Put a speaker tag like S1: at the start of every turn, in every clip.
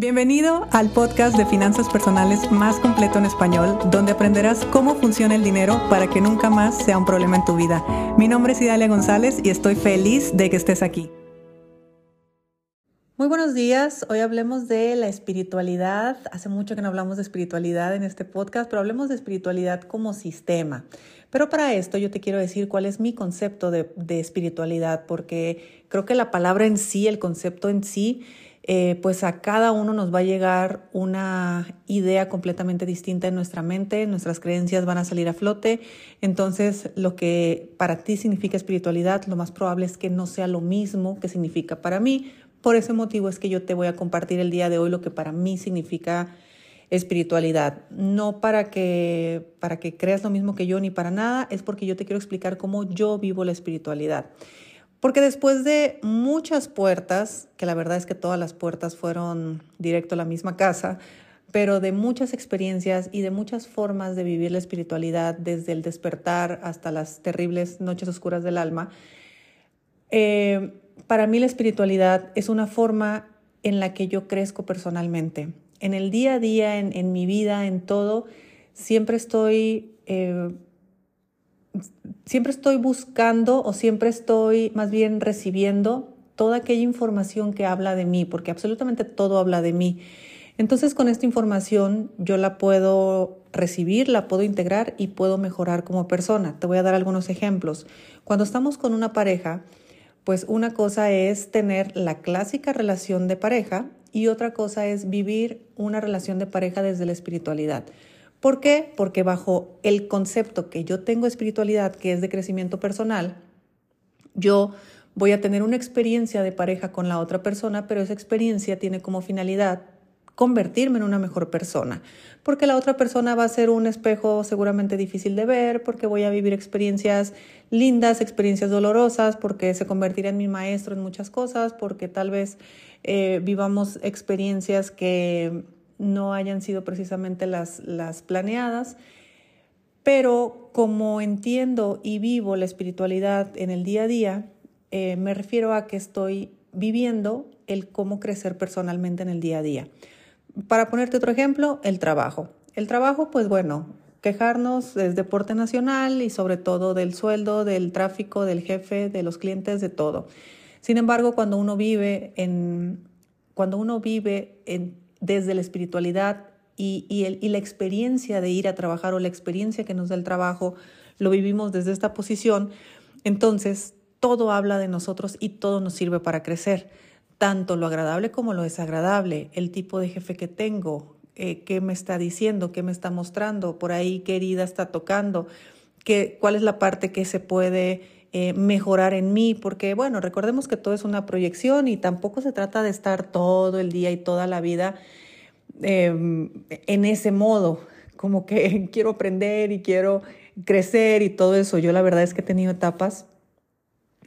S1: Bienvenido al podcast de finanzas personales más completo en español, donde aprenderás cómo funciona el dinero para que nunca más sea un problema en tu vida. Mi nombre es Idalia González y estoy feliz de que estés aquí. Muy buenos días, hoy hablemos de la espiritualidad. Hace mucho que no hablamos de espiritualidad en este podcast, pero hablemos de espiritualidad como sistema. Pero para esto yo te quiero decir cuál es mi concepto de, de espiritualidad, porque creo que la palabra en sí, el concepto en sí, eh, pues a cada uno nos va a llegar una idea completamente distinta en nuestra mente, nuestras creencias van a salir a flote, entonces lo que para ti significa espiritualidad, lo más probable es que no sea lo mismo que significa para mí. Por ese motivo es que yo te voy a compartir el día de hoy lo que para mí significa espiritualidad. No para que, para que creas lo mismo que yo ni para nada, es porque yo te quiero explicar cómo yo vivo la espiritualidad. Porque después de muchas puertas, que la verdad es que todas las puertas fueron directo a la misma casa, pero de muchas experiencias y de muchas formas de vivir la espiritualidad, desde el despertar hasta las terribles noches oscuras del alma, eh, para mí la espiritualidad es una forma en la que yo crezco personalmente. En el día a día, en, mi vida, en todo, siempre estoy... Eh, siempre estoy buscando o siempre estoy más bien recibiendo toda aquella información que habla de mí, porque absolutamente todo habla de mí. Entonces con esta información yo la puedo recibir, la puedo integrar y puedo mejorar como persona. Te voy a dar algunos ejemplos. Cuando estamos con una pareja, pues una cosa es tener la clásica relación de pareja y otra cosa es vivir una relación de pareja desde la espiritualidad. ¿Por qué? Porque bajo el concepto que yo tengo espiritualidad, que es de crecimiento personal, yo voy a tener una experiencia de pareja con la otra persona, pero esa experiencia tiene como finalidad convertirme en una mejor persona, porque la otra persona va a ser un espejo seguramente difícil de ver, porque voy a vivir experiencias lindas, experiencias dolorosas, porque se convertirá en mi maestro en muchas cosas, porque tal vez eh, vivamos experiencias que no hayan sido precisamente las, las planeadas, pero como entiendo y vivo la espiritualidad en el día a día, eh, me refiero a que estoy viviendo el cómo crecer personalmente en el día a día. Para ponerte otro ejemplo, el trabajo. El trabajo, pues bueno, quejarnos es deporte nacional y sobre todo del sueldo, del tráfico, del jefe, de los clientes, de todo. Sin embargo, cuando uno vive en, cuando uno vive en, desde la espiritualidad y, y, la experiencia de ir a trabajar o la experiencia que nos da el trabajo, lo vivimos desde esta posición, entonces todo habla de nosotros y todo nos sirve para crecer, tanto lo agradable como lo desagradable, el tipo de jefe que tengo, eh, qué me está diciendo, qué me está mostrando, por ahí qué herida está tocando, qué, cuál es la parte que se puede eh, mejorar en mí, porque bueno, recordemos que todo es una proyección y tampoco se trata de estar todo el día y toda la vida em, en ese modo, como que quiero aprender y quiero crecer y todo eso. Yo la verdad es que he tenido etapas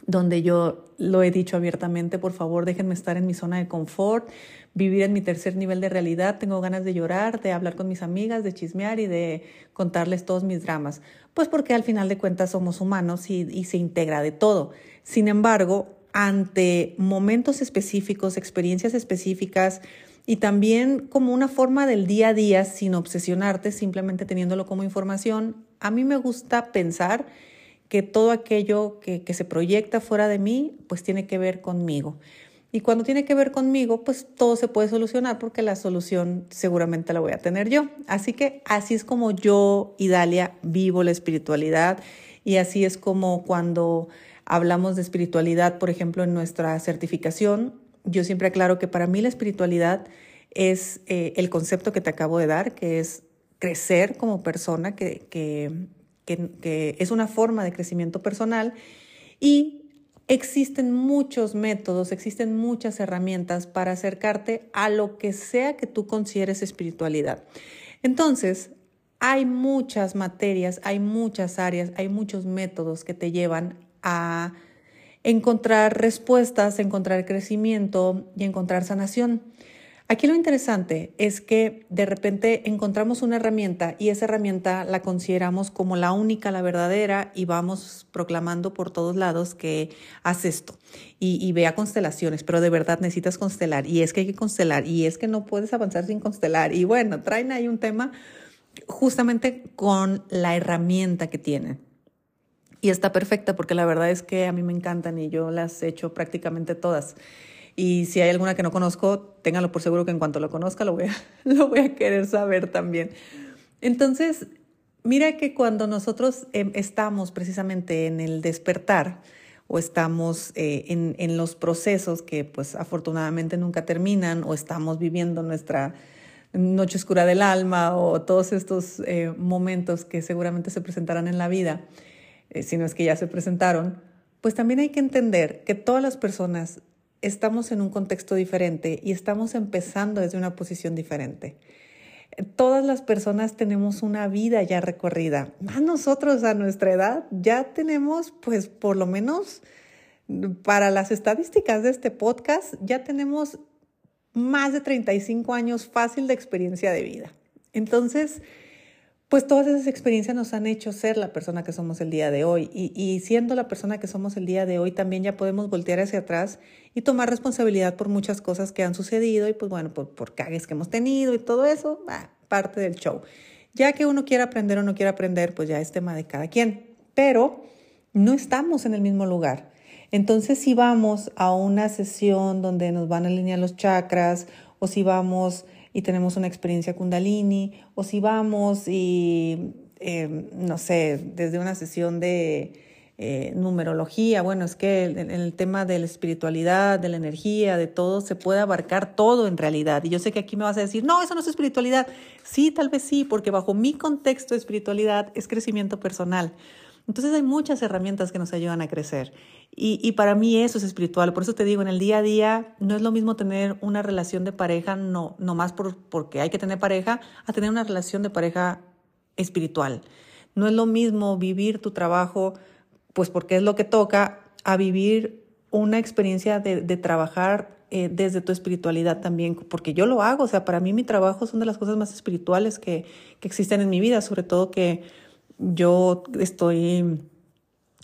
S1: donde yo lo he dicho abiertamente, por favor déjenme estar en mi zona de confort, vivir en mi tercer nivel de realidad, tengo ganas de llorar, de hablar con mis amigas, de chismear y de contarles todos mis dramas, pues porque al final de cuentas somos humanos y, se integra de todo. Sin embargo, ante momentos específicos, experiencias específicas, y también como una forma del día a día sin obsesionarte, simplemente teniéndolo como información. A mí me gusta pensar que todo aquello que, se proyecta fuera de mí, pues tiene que ver conmigo. Y cuando tiene que ver conmigo, pues todo se puede solucionar porque la solución seguramente la voy a tener yo. Así que así es como yo, Idalia, vivo la espiritualidad y así es como cuando hablamos de espiritualidad, por ejemplo, en nuestra certificación, yo siempre aclaro que para mí la espiritualidad es eh, el concepto que te acabo de dar, que es crecer como persona, que, que, que, es una forma de crecimiento personal y existen muchos métodos, existen muchas herramientas para acercarte a lo que sea que tú consideres espiritualidad. Entonces, hay muchas materias, hay muchas áreas, hay muchos métodos que te llevan a encontrar respuestas, encontrar crecimiento y encontrar sanación. Aquí lo interesante es que de repente encontramos una herramienta y esa herramienta la consideramos como la única, la verdadera y vamos proclamando por todos lados que haz esto y, vea constelaciones, pero de verdad necesitas constelar y es que hay que constelar y es que no puedes avanzar sin constelar y bueno, traen ahí un tema justamente con la herramienta que tienen. Y está perfecta porque la verdad es que a mí me encantan y yo las he hecho prácticamente todas. Y si hay alguna que no conozco, ténganlo por seguro que en cuanto lo conozca lo voy a, lo voy a querer saber también. Entonces, mira que cuando nosotros em, estamos precisamente en el despertar o estamos eh, en, en, los procesos que pues afortunadamente nunca terminan o estamos viviendo nuestra noche oscura del alma o todos estos eh, momentos que seguramente se presentarán en la vida, eh, si no es que ya se presentaron, pues también hay que entender que todas las personas estamos en un contexto diferente y estamos empezando desde una posición diferente. Todas las personas tenemos una vida ya recorrida. Más nosotros a nuestra edad ya tenemos, pues por lo menos para las estadísticas de este podcast, ya tenemos más de 35 años fácil de experiencia de vida. Entonces, pues todas esas experiencias nos han hecho ser la persona que somos el día de hoy. Y, siendo la persona que somos el día de hoy, también ya podemos voltear hacia atrás y tomar responsabilidad por muchas cosas que han sucedido y pues bueno, por, por cagues que hemos tenido y todo eso, parte del show. Ya que uno quiera aprender o no quiera aprender, pues ya es tema de cada quien. Pero no estamos en el mismo lugar. Entonces, si vamos a una sesión donde nos van a alinear los chakras o si vamos y tenemos una experiencia kundalini, o si vamos y, eh, no sé, desde una sesión de eh, numerología, bueno, es que el, tema de la espiritualidad, de la energía, de todo, se puede abarcar todo en realidad. Y yo sé que aquí me vas a decir, no, eso no es espiritualidad. Sí, tal vez sí, porque bajo mi contexto de espiritualidad es crecimiento personal. Entonces hay muchas herramientas que nos ayudan a crecer. Y, para mí eso es espiritual. Por eso te digo, en el día a día no es lo mismo tener una relación de pareja, no, no más por, porque hay que tener pareja, a tener una relación de pareja espiritual. No es lo mismo vivir tu trabajo, pues porque es lo que toca, a vivir una experiencia de, trabajar eh, desde tu espiritualidad también, porque yo lo hago. O sea, para mí mi trabajo son de las cosas más espirituales que, que existen en mi vida, sobre todo que yo estoy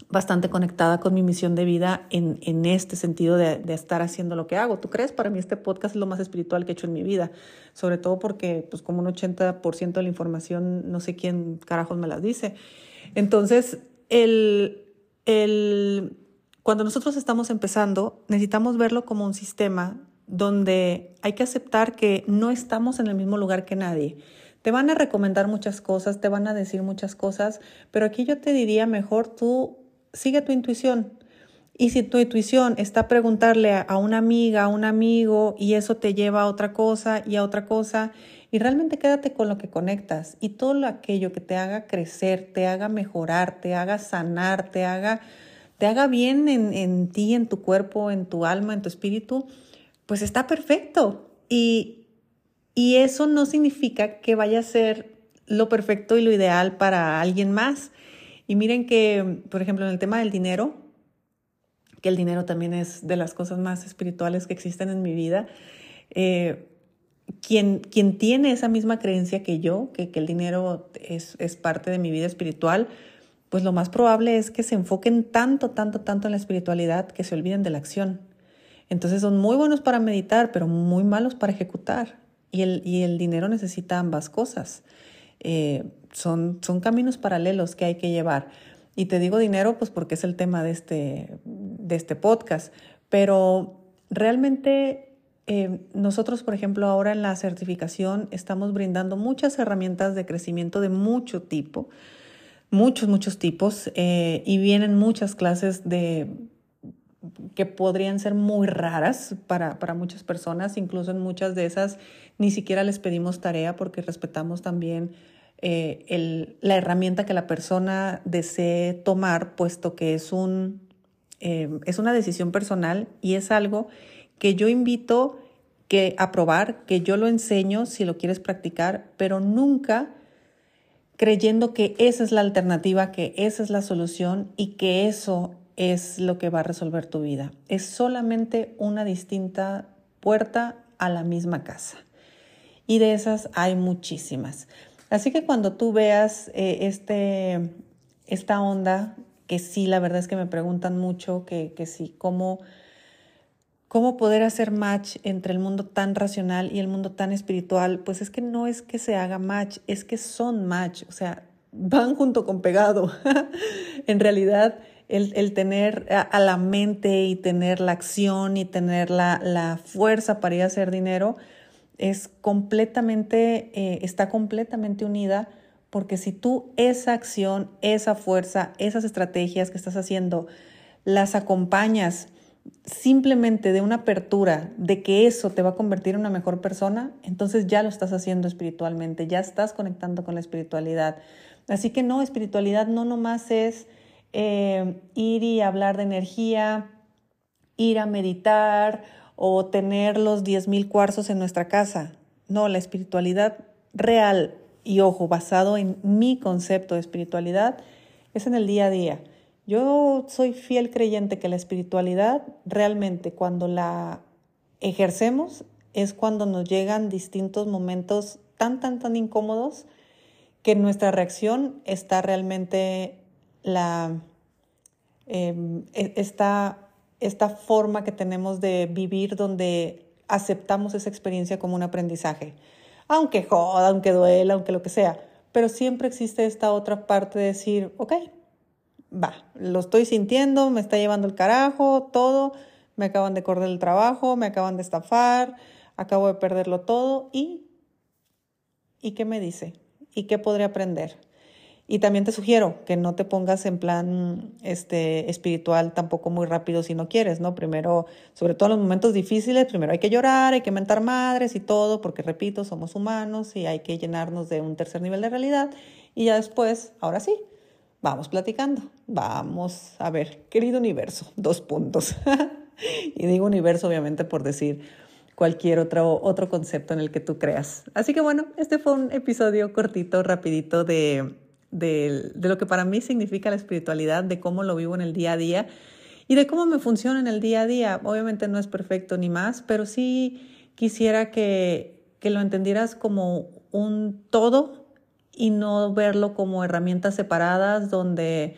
S1: bastante conectada con mi misión de vida en, en este sentido de, de, estar haciendo lo que hago. ¿Tú crees? Para mí este podcast es lo más espiritual que he hecho en mi vida, sobre todo porque pues como un 80% de la información no sé quién carajos me las dice. Entonces, el, el, cuando nosotros estamos empezando, necesitamos verlo como un sistema donde hay que aceptar que no estamos en el mismo lugar que nadie te van a recomendar muchas cosas, te van a decir muchas cosas, pero aquí yo te diría mejor tú sigue tu intuición. Y si tu intuición está preguntarle a una amiga, a un amigo, y eso te lleva a otra cosa y a otra cosa, y realmente quédate con lo que conectas y todo aquello que te haga crecer, te haga mejorar, te haga sanar, te haga, te haga bien en, en ti, en tu cuerpo, en tu alma, en tu espíritu, pues está perfecto. Y, y eso no significa que vaya a ser lo perfecto y lo ideal para alguien más. Y miren que, por ejemplo, en el tema del dinero, que el dinero también es de las cosas más espirituales que existen en mi vida, eh, quien, quien, tiene esa misma creencia que yo, que, que el dinero es, es, parte de mi vida espiritual, pues lo más probable es que se enfoquen tanto, tanto, tanto en la espiritualidad que se olviden de la acción. Entonces son muy buenos para meditar, pero muy malos para ejecutar. Y el, y el dinero necesita ambas cosas. Eh, son, son caminos paralelos que hay que llevar. Y te digo dinero, pues porque es el tema de este, de este podcast. Pero realmente eh, nosotros, por ejemplo, ahora en la certificación estamos brindando muchas herramientas de crecimiento de mucho tipo, muchos, muchos tipos, eh, y vienen muchas clases de que podrían ser muy raras para, para, muchas personas, incluso en muchas de esas ni siquiera les pedimos tarea porque respetamos también eh, la herramienta que la persona desee tomar, puesto que es, un, eh, es una decisión personal y es algo que yo invito que a probar, que yo lo enseño si lo quieres practicar, pero nunca creyendo que esa es la alternativa, que esa es la solución y que eso es lo que va a resolver tu vida. Es solamente una distinta puerta a la misma casa. Y de esas hay muchísimas. Así que cuando tú veas eh, este, esta onda, que sí, la verdad es que me preguntan mucho, que, que sí, cómo, cómo poder hacer match entre el mundo tan racional y el mundo tan espiritual, pues es que no es que se haga match, es que son match, o sea, van junto con pegado. en realidad, el, tener a, la mente y tener la acción y tener la, fuerza para ir a hacer dinero es completamente, eh, está completamente unida porque si tú esa acción, esa fuerza, esas estrategias que estás haciendo, las acompañas simplemente de una apertura, de que eso te va a convertir en una mejor persona, entonces ya lo estás haciendo espiritualmente, ya estás conectando con la espiritualidad. Así que no, espiritualidad no nomás es eh, ir y hablar de energía, ir a meditar o tener los 10.000 cuarzos en nuestra casa. No, la espiritualidad real y ojo, basado en mi concepto de espiritualidad, es en el día a día. Yo soy fiel creyente que la espiritualidad realmente cuando la ejercemos es cuando nos llegan distintos momentos tan, tan, tan incómodos que nuestra reacción está realmente la, em, e, esta, forma que tenemos de vivir donde aceptamos esa experiencia como un aprendizaje. Aunque joda, aunque duela, aunque lo que sea. Pero siempre existe esta otra parte de decir, ok, va, lo estoy sintiendo, me está llevando el carajo, todo, me acaban de correr el trabajo, me acaban de estafar, acabo de perderlo todo y... ¿Y qué me dice? ¿Y qué podré aprender? Y también te sugiero que no te pongas en plan este, espiritual tampoco muy rápido si no quieres, ¿no? Primero, sobre todo en los momentos difíciles, primero hay que llorar, hay que mentar madres y todo, porque repito, somos humanos y hay que llenarnos de un tercer nivel de realidad. Y ya después, ahora sí, vamos platicando. Vamos a ver, querido universo, dos puntos. y digo universo obviamente por decir cualquier otro, otro concepto en el que tú creas. Así que bueno, este fue un episodio cortito, rapidito de de, lo que para mí significa la espiritualidad, de cómo lo vivo en el día a día y de cómo me funciona en el día a día. Obviamente no es perfecto ni más, pero sí quisiera que, que lo entendieras como un todo y no verlo como herramientas separadas donde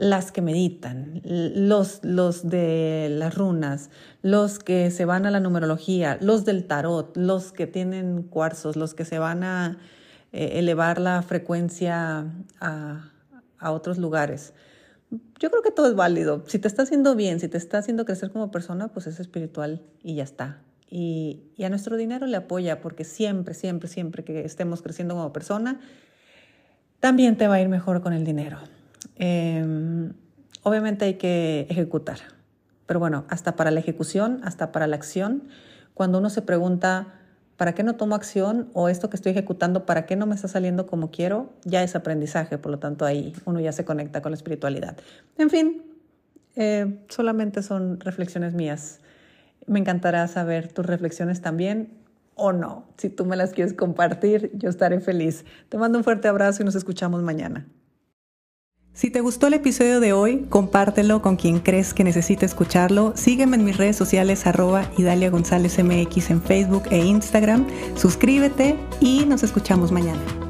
S1: las que meditan, los, los de las runas, los que se van a la numerología, los del tarot, los que tienen cuarzos, los que se van a eh, elevar la frecuencia a, otros lugares. Yo creo que todo es válido. Si te está haciendo bien, si te está haciendo crecer como persona, pues es espiritual y ya está. Y, a nuestro dinero le apoya porque siempre, siempre, siempre que estemos creciendo como persona, también te va a ir mejor con el dinero. Em, obviamente hay que ejecutar, pero bueno, hasta para la ejecución, hasta para la acción, cuando uno se pregunta, ¿Para qué no tomo acción? O esto que estoy ejecutando, ¿para qué no me está saliendo como quiero? Ya es aprendizaje, por lo tanto ahí uno ya se conecta con la espiritualidad. En fin, eh, solamente son reflexiones mías. Me encantará saber tus reflexiones también o no. Si tú me las quieres compartir, yo estaré feliz. Te mando un fuerte abrazo y nos escuchamos mañana. Si te gustó el episodio de hoy, compártelo con quien crees que necesite escucharlo. Sígueme en mis redes sociales arroba Idalia González MX en Facebook e Instagram. Suscríbete y nos escuchamos mañana.